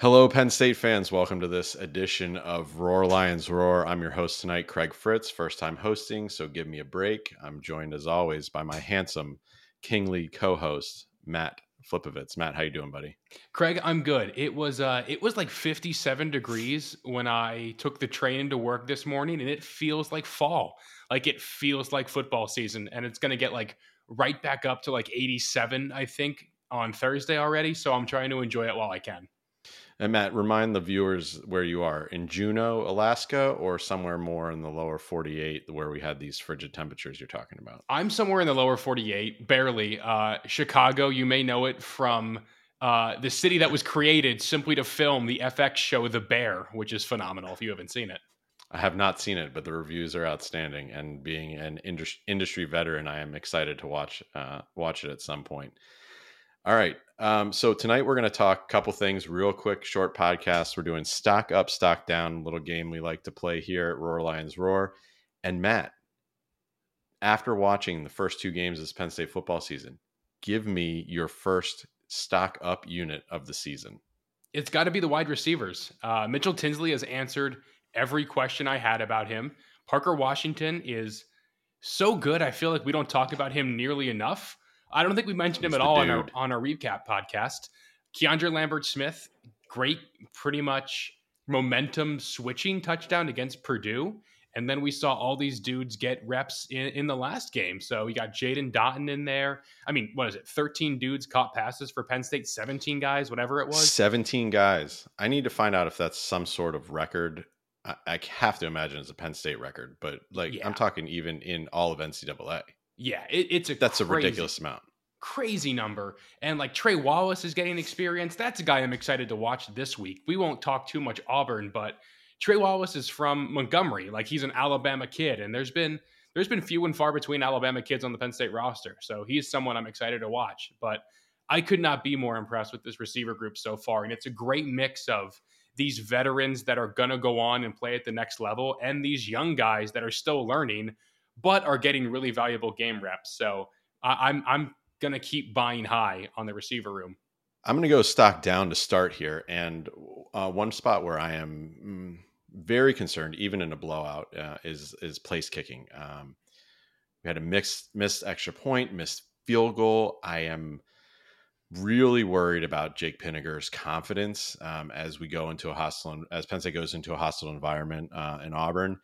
Hello, Penn State fans. Welcome to this edition of Roar Lions Roar. I'm your host tonight, Craig Fritz, first time hosting, so give me a break. I'm joined as always by my handsome, kingly co-host, Matt Flipovitz. Matt, how you doing, buddy? Craig, I'm good. It was uh it was like 57 degrees when I took the train to work this morning and it feels like fall. Like it feels like football season and it's to get like right back up to like 87 I think on Thursday already, so I'm trying to enjoy it while I can. And Matt, remind the viewers where you are in Juneau, Alaska, or somewhere more in the lower 48 where we had these frigid temperatures you're talking about. I'm somewhere in the lower 48, barely. Uh, Chicago, you may know it from uh, the city that was created simply to film the FX show The Bear, which is phenomenal if you haven't seen it. I have not seen it, but the reviews are outstanding. And being an industry veteran, I am excited to watch uh, watch it at some point. All right. Um, so tonight we're going to talk a couple things real quick, short podcast. We're doing stock up, stock down, little game we like to play here at Roar Lions Roar. And Matt, after watching the first two games of this Penn State football season, give me your first stock up unit of the season. It's got to be the wide receivers. Uh, Mitchell Tinsley has answered every question I had about him. Parker Washington is so good. I feel like we don't talk about him nearly enough. I don't think we mentioned him at all on our, on our recap podcast. Keandre Lambert Smith, great, pretty much momentum switching touchdown against Purdue. And then we saw all these dudes get reps in, in the last game. So we got Jaden Dottin in there. I mean, what is it? 13 dudes caught passes for Penn State, 17 guys, whatever it was. 17 guys. I need to find out if that's some sort of record. I, I have to imagine it's a Penn State record, but like yeah. I'm talking even in all of NCAA. Yeah, it, it's a that's crazy, a ridiculous amount. Crazy number. And like Trey Wallace is getting experience. That's a guy I'm excited to watch this week. We won't talk too much Auburn, but Trey Wallace is from Montgomery. Like he's an Alabama kid, and there's been there's been few and far between Alabama kids on the Penn State roster. So he's someone I'm excited to watch. But I could not be more impressed with this receiver group so far. And it's a great mix of these veterans that are going to go on and play at the next level and these young guys that are still learning but are getting really valuable game reps. So I'm I'm going to keep buying high on the receiver room. I'm going to go stock down to start here, and uh, one spot where I am mm, very concerned, even in a blowout, uh, is is place kicking. Um, we had a mixed missed extra point, missed field goal. I am really worried about Jake Pinegar's confidence um, as we go into a hostile, as Penn State goes into a hostile environment uh, in Auburn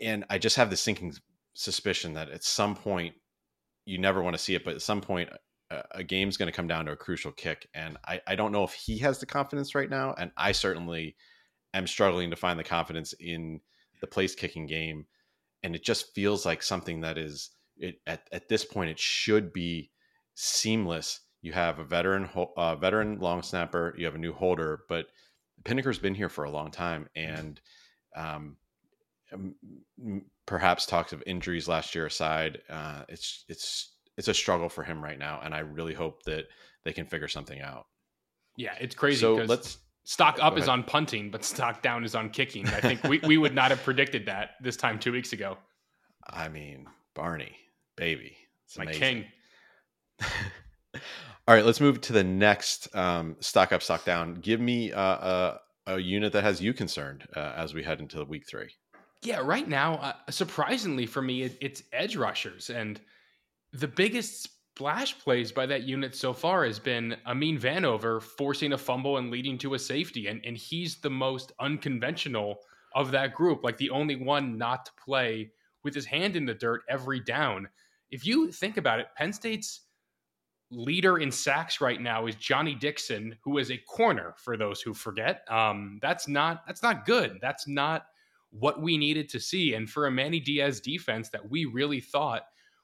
and I just have the sinking suspicion that at some point you never want to see it, but at some point a, a game's going to come down to a crucial kick, and I, I don't know if he has the confidence right now, and I certainly am struggling to find the confidence in the place kicking game, and it just feels like something that is it at at this point it should be seamless. You have a veteran uh, veteran long snapper, you have a new holder, but Pinegar's been here for a long time, and um, perhaps talks of injuries last year aside, uh, it's it's it's a struggle for him right now, and I really hope that they can figure something out. Yeah, it's crazy. So let's stock up is on punting, but stock down is on kicking. I think we, we would not have predicted that this time two weeks ago. I mean, Barney, baby, it's my amazing. king. All right, let's move to the next um, stock up, stock down. Give me uh, a, a unit that has you concerned uh, as we head into week three. Yeah, right now, uh, surprisingly for me, it, it's edge rushers. And the biggest splash plays by that unit so far has been Amin Vanover forcing a fumble and leading to a safety. And, and he's the most unconventional of that group, like the only one not to play with his hand in the dirt every down. If you think about it, Penn State's leader in sacks right now is Johnny Dixon, who is a corner for those who forget. Um, that's not that's not good. That's not what we needed to see. And for a Manny Diaz defense that we really thought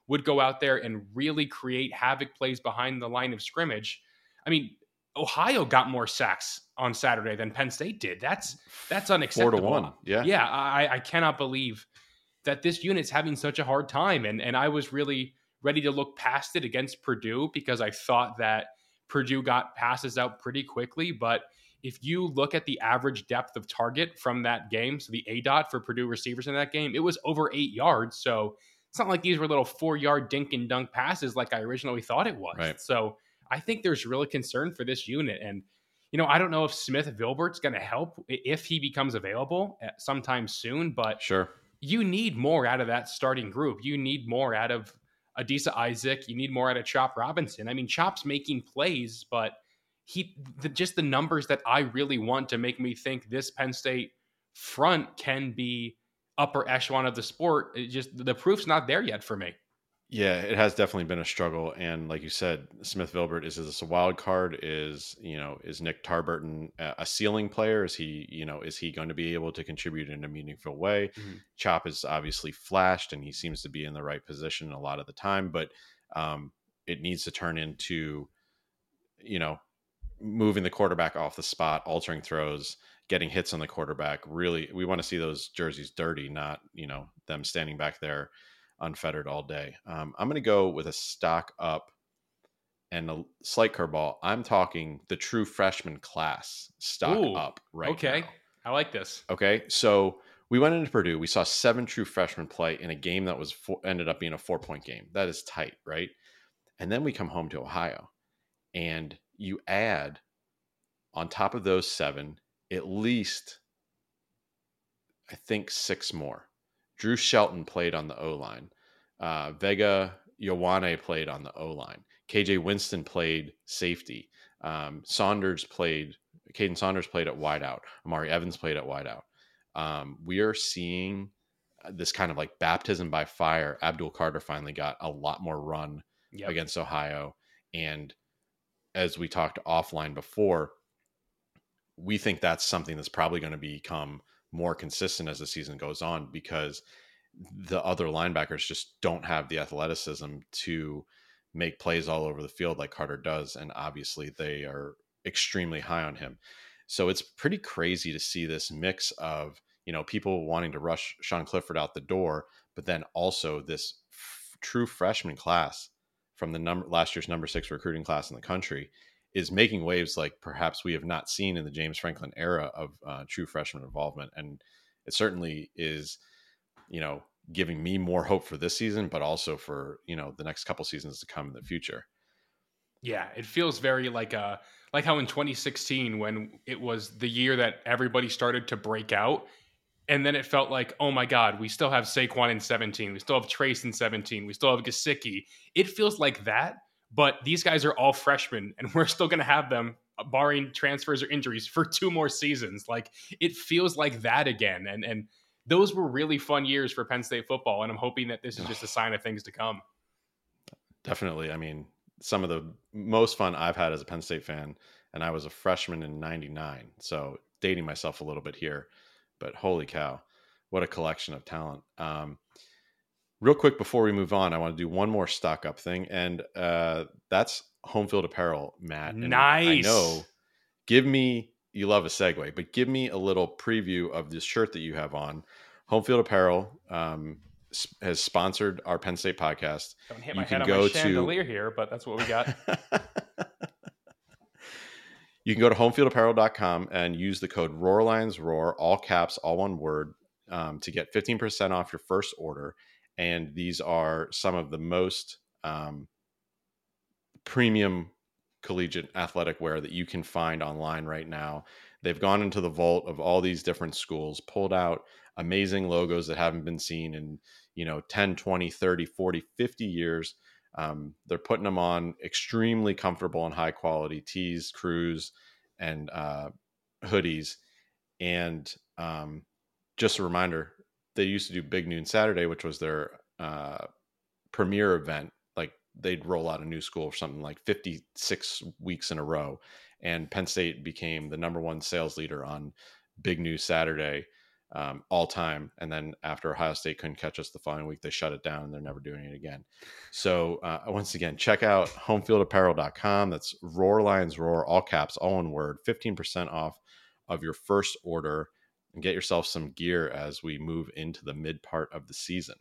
would go out there and really create havoc plays behind the line of scrimmage. I mean, Ohio got more sacks on Saturday than Penn State did. That's that's unacceptable. Four to one. Yeah. Yeah. I, I cannot believe that this unit's having such a hard time. And and I was really ready to look past it against Purdue because I thought that Purdue got passes out pretty quickly, but if you look at the average depth of target from that game, so the A dot for Purdue receivers in that game, it was over eight yards. So it's not like these were little four yard dink and dunk passes like I originally thought it was. Right. So I think there's really concern for this unit. And you know, I don't know if Smith Vilbert's going to help if he becomes available uh, sometime soon, but sure, you need more out of that starting group. You need more out of Adisa Isaac. You need more out of Chop Robinson. I mean, Chop's making plays, but he the, just the numbers that I really want to make me think this Penn State front can be upper echelon of the sport. It just the proof's not there yet for me. Yeah, it has definitely been a struggle, and like you said, Smith Vilbert is this a wild card? Is you know is Nick Tarburton a ceiling player? Is he you know is he going to be able to contribute in a meaningful way? Mm-hmm. Chop is obviously flashed, and he seems to be in the right position a lot of the time, but um, it needs to turn into you know moving the quarterback off the spot, altering throws, getting hits on the quarterback. Really, we want to see those jerseys dirty, not you know them standing back there unfettered all day. Um, I'm going to go with a stock up and a slight curveball. I'm talking the true freshman class stock Ooh, up right okay. Now. I like this. Okay, so we went into Purdue. We saw seven true freshmen play in a game that was four, ended up being a four point game. That is tight, right? And then we come home to Ohio, and you add on top of those seven at least, I think six more. Drew Shelton played on the O line. Uh, Vega Ioane played on the O line. KJ Winston played safety. Um, Saunders played. Kaden Saunders played at wideout. Amari Evans played at wideout. Um, we are seeing this kind of like baptism by fire. Abdul Carter finally got a lot more run yep. against Ohio, and as we talked offline before, we think that's something that's probably going to become more consistent as the season goes on because the other linebackers just don't have the athleticism to make plays all over the field like Carter does. And obviously, they are extremely high on him. So it's pretty crazy to see this mix of, you know, people wanting to rush Sean Clifford out the door, but then also this f- true freshman class from the number last year's number six recruiting class in the country is making waves like perhaps we have not seen in the James Franklin era of uh, true freshman involvement. And it certainly is, you know, giving me more hope for this season, but also for, you know, the next couple seasons to come in the future. Yeah, it feels very like uh like how in 2016 when it was the year that everybody started to break out and then it felt like, oh my God, we still have Saquon in 17. We still have Trace in 17. We still have Gesicki. It feels like that, but these guys are all freshmen, and we're still going to have them, barring transfers or injuries, for two more seasons. Like it feels like that again, and and those were really fun years for Penn State football, and I'm hoping that this is just a sign of things to come. Definitely, I mean, some of the most fun I've had as a Penn State fan, and I was a freshman in '99, so dating myself a little bit here, but holy cow, what a collection of talent! Um, real quick before we move on, I want to do one more stock up thing, and uh, that's home field apparel, Matt. And nice. I know. Give me you love a segue, but give me a little preview of this shirt that you have on. Home field apparel um, has sponsored our Penn State podcast. Don't hit my you head can on go my chandelier to... here, but that's what we got. you can go to homefieldapparel.com and use the code ROARLIONS ROAR, all caps, all one word, um, to get 15% off your first order and these are some of the most um, premium collegiate athletic wear that you can find online right now. They've gone into the vault of all these different schools, pulled out amazing logos that haven't been seen in, you know, 10, 20, 30, 40, 50 years. Um, they're putting them on extremely comfortable and high quality tees, crews, and uh, hoodies. And um, just a reminder they used to do Big Noon Saturday, which was their uh, premiere event. Like they'd roll out a new school for something like 56 weeks in a row. And Penn State became the number one sales leader on Big Noon Saturday um, all time. And then after Ohio State couldn't catch us the following week, they shut it down and they're never doing it again. So uh, once again, check out homefieldapparel.com. That's Roar Lions Roar, all caps, all one word, 15% off of your first order and get yourself some gear as we move into the mid part of the season.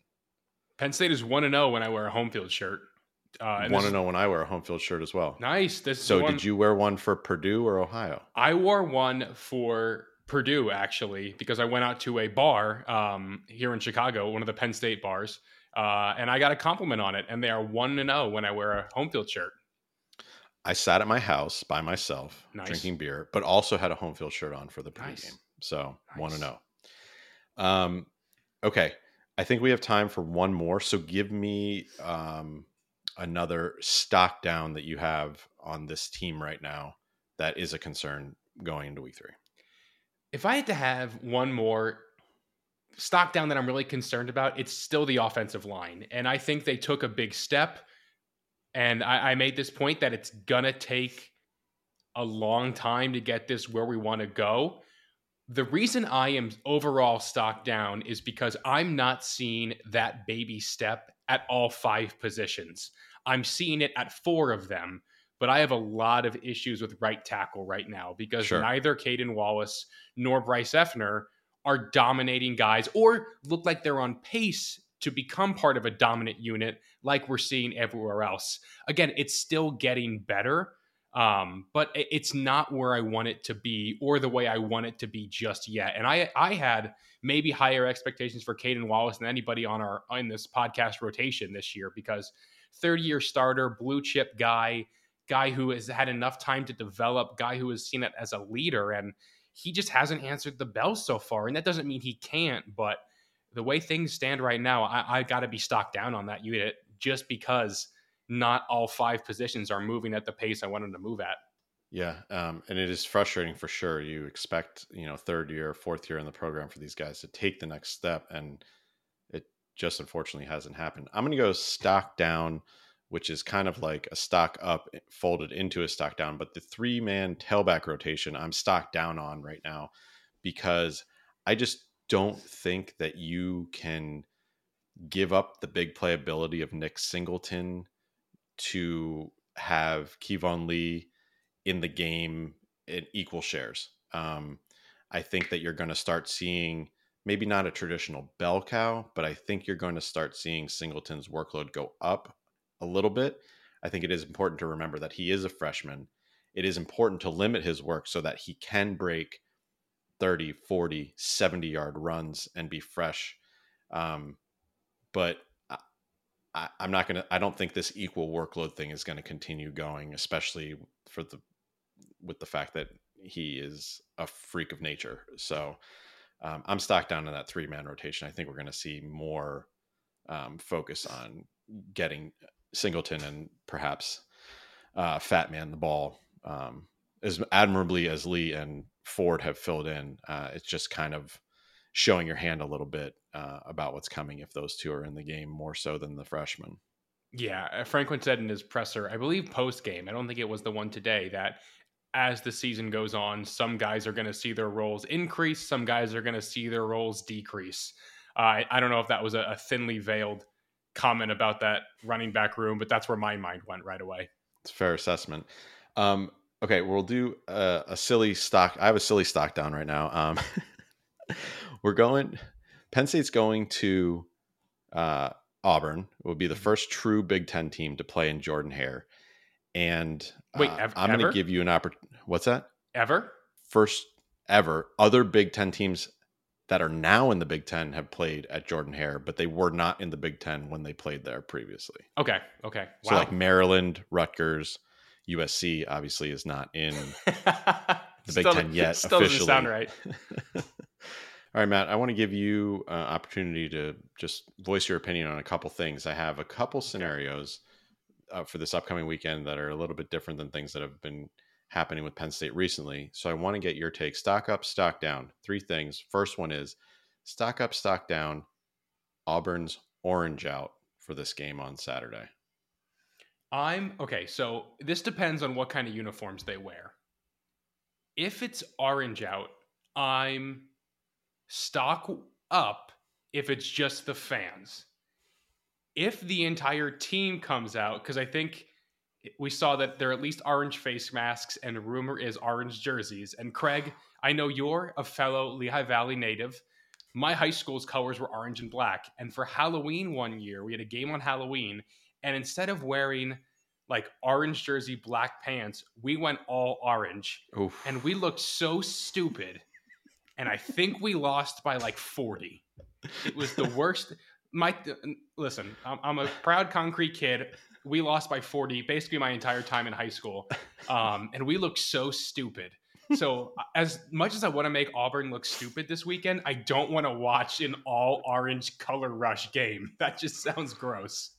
Penn State is one and zero oh when I wear a home field shirt. Uh, one and zero oh when I wear a home field shirt as well. Nice. This so one... did you wear one for Purdue or Ohio? I wore one for Purdue actually because I went out to a bar um, here in Chicago, one of the Penn State bars, uh, and I got a compliment on it. And they are one and zero oh when I wear a home field shirt. I sat at my house by myself Nice. drinking beer, but also had a home field shirt on for the pregame. Nice. So one to Nice. know. Um, okay, I think we have time for one more. So give me um, another stock down that you have on this team right now that is a concern going into week three. If I had to have one more stock down that I'm really concerned about, it's still the offensive line. And I think they took a big step. And I, I made this point that it's going to take a long time to get this where we want to go. The reason I am overall stock down is because I'm not seeing that baby step at all five positions. I'm seeing it at four of them, but I have a lot of issues with right tackle right now because Sure. neither Caedan Wallace nor Bryce Effner are dominating guys or look like they're on pace to become part of a dominant unit like we're seeing everywhere else. Again, it's still getting better, um, but it's not where I want it to be or the way I want it to be just yet. And I I had maybe higher expectations for Caedan Wallace than anybody on our in this podcast rotation this year because third year starter, blue chip guy, guy who has had enough time to develop, guy who has seen it as a leader, and he just hasn't answered the bell so far. And that doesn't mean he can't, but the way things stand right now, I, I got to be stocked down on that unit just because not all five positions are moving at the pace I want them to move at. Yeah, um, and it is frustrating for sure. You expect, you know, third year, fourth year in the program for these guys to take the next step, and it just unfortunately hasn't happened. I'm going to go stock down, which is kind of like a stock up folded into a stock down, but the three man tailback rotation, I'm stock down on right now because I just don't think that you can give up the big playability of Nick Singleton to have Keyvone Lee in the game in equal shares. Um, I think that you're going to start seeing maybe not a traditional bell cow, but I think you're going to start seeing Singleton's workload go up a little bit. I think it is important to remember that he is a freshman. It is important to limit his work so that he can break 30, 40, 70 yard runs and be fresh. Um, but I, I'm not to, I don't think this equal workload thing is going to continue going, especially for the, with the fact that he is a freak of nature. So um, I'm stocked down in that three man rotation. I think we're going to see more um, focus on getting Singleton and perhaps uh, Fat Man the ball um, as admirably as Lee and Ford have filled in. Uh, it's just kind of showing your hand a little bit uh, about what's coming if those two are in the game more so than the freshmen. Yeah, uh, Franklin said in his presser, I believe post game, I don't think it was the one today, that as the season goes on, some guys are going to see their roles increase, some guys are going to see their roles decrease. Uh, I, I don't know if that was a, a thinly veiled comment about that running back room, but that's where my mind went right away. It's a fair assessment. Um, okay, we'll do a, a silly stock. I have a silly stock down right now. Um, we're going. Penn State's going to uh, Auburn. It will be the first true Big Ten team to play in Jordan Hare. And Wait, uh, ev- I'm going to give you an opportunity. What's that? Ever? First ever. Other Big Ten teams that are now in the Big Ten have played at Jordan Hare, but they were not in the Big Ten when they played there previously. Okay. Okay. Wow. So like Maryland, Rutgers, USC obviously is not in the Big Ten yet Still doesn't sound officially. right. All right, Matt, I want to give you an opportunity to just voice your opinion on a couple things. I have a couple scenarios uh, for this upcoming weekend that are a little bit different than things that have been happening with Penn State recently. So I want to get your take. Stock up, stock down. Three things. First one is stock up, stock down. Auburn's orange out for this game on Saturday. I'm okay. So this depends on what kind of uniforms they wear. If it's orange out, I'm stock up if it's just the fans. If the entire team comes out, because I think we saw that there are at least orange face masks and rumor is orange jerseys. And Craig, I know you're a fellow Lehigh Valley native. My high school's colors were orange and black. And for Halloween one year, we had a game on Halloween. And instead of wearing like orange jersey, black pants, we went all orange. Oof. And we looked so stupid. And I think we lost by like 40. It was the worst. My listen, I'm, I'm a proud concrete kid. We lost by 40 basically my entire time in high school. Um, and we looked so stupid. So as much as I want to make Auburn look stupid this weekend, I don't want to watch an all orange color rush game. That just sounds gross.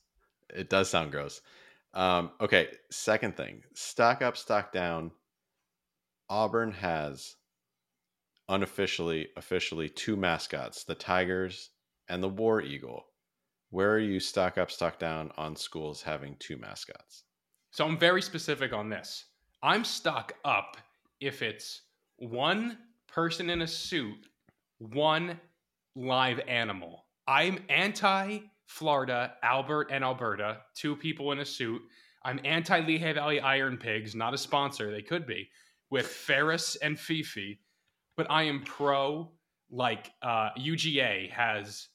It does sound gross. Um, okay, second thing, stock up, stock down. Auburn has unofficially, officially two mascots: the Tigers and the War Eagle. Where are you stock up, stock down on schools having two mascots? So I'm very specific on this. I'm stock up if it's one person in a suit, one live animal. I'm anti Florida, Albert, and Alberta, two people in a suit. I'm anti Lehigh Valley Iron Pigs, not a sponsor, they could be, with Ferris and Fifi. But I am pro, like uh, UGA has,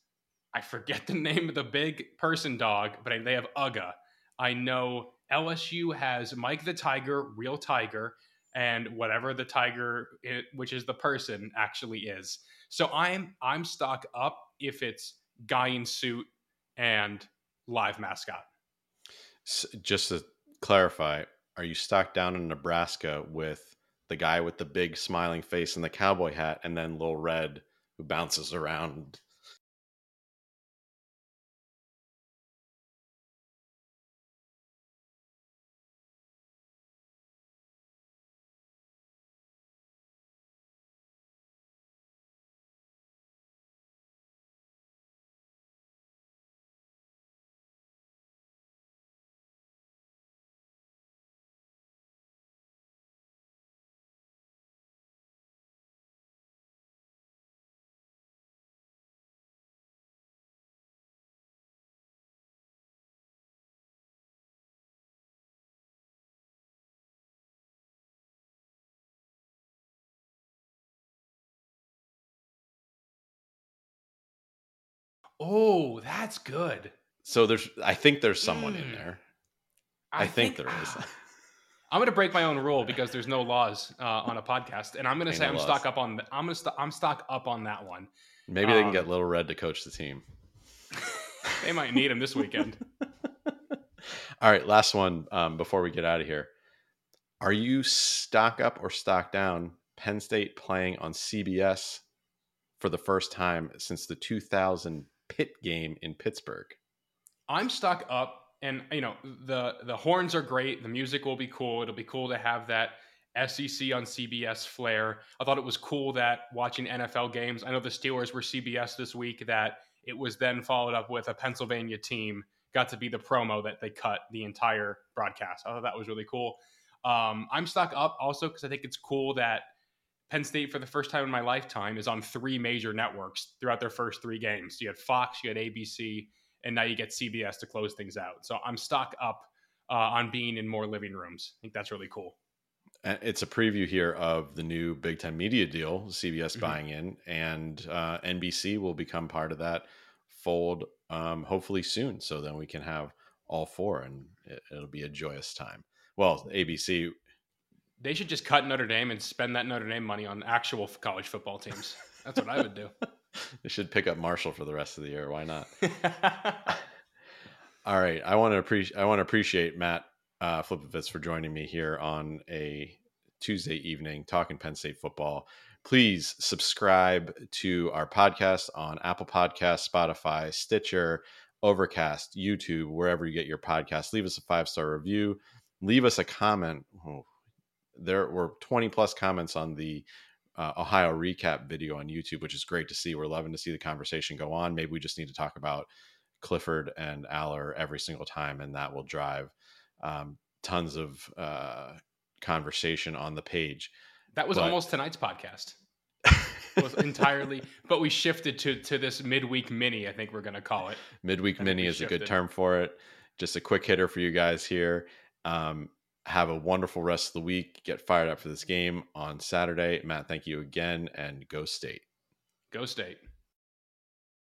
I forget the name of the big person dog, but they have Uga. I know LSU has Mike the Tiger, real tiger and whatever the tiger which is the person actually is so i'm i'm stock up if it's guy in suit and live mascot so just to clarify are you stocked down in nebraska with the guy with the big smiling face and the cowboy hat and then little red who bounces around Oh, that's good. So there's, I think there's someone mm. in there. I, I think, think, there is. I'm going to break my own rule because there's no laws uh, on a podcast, and I'm going to say no I'm laws. stock up on. I'm to st- I'm stock up on that one. Maybe they can get um, Little Red to coach the team. they might need him this weekend. All right, last one um, before we get out of here. Are you stock up or stock down? Penn State playing on CBS for the first time since the 2000 Pitt game in Pittsburgh. I'm stuck up, and you know the the horns are great. The music will be cool. It'll be cool to have that SEC on CBS flair. I thought it was cool that watching NFL games. I know the Steelers were CBS this week. That it was then followed up with a Pennsylvania team got to be the promo that they cut the entire broadcast. I thought that was really cool. Um, I'm stuck up also because I think it's cool that Penn State, for the first time in my lifetime, is on three major networks throughout their first three games. You had Fox, you had ABC, and now you get CBS to close things out. So I'm stock up uh, on being in more living rooms. I think that's really cool. It's a preview here of the new Big Ten media deal, CBS mm-hmm. buying in, and uh, NBC will become part of that fold um, hopefully soon. So then we can have all four, and it, it'll be a joyous time. Well, ABC they should just cut Notre Dame and spend that Notre Dame money on actual college football teams. That's what I would do. they should pick up Marshall for the rest of the year. Why not? All right, I want to appreciate I want to appreciate Matt uh, Flipovitz for joining me here on a Tuesday evening talking Penn State football. Please subscribe to our podcast on Apple Podcast, Spotify, Stitcher, Overcast, YouTube, wherever you get your podcast. Leave us a five star review. Leave us a comment. Oh, there were 20 plus comments on the uh, Ohio recap video on YouTube, which is great to see. We're loving to see the conversation go on. Maybe we just need to talk about Clifford and Allar every single time, and that will drive um, tons of uh, conversation on the page. That was but, almost tonight's podcast. was entirely, but we shifted to to this midweek mini. I think we're going to call it midweek mini is shifted. a good term for it. Just a quick hitter for you guys here. Um, have a wonderful rest of the week. Get fired up for this game on Saturday. Matt, thank you again and go state. Go state.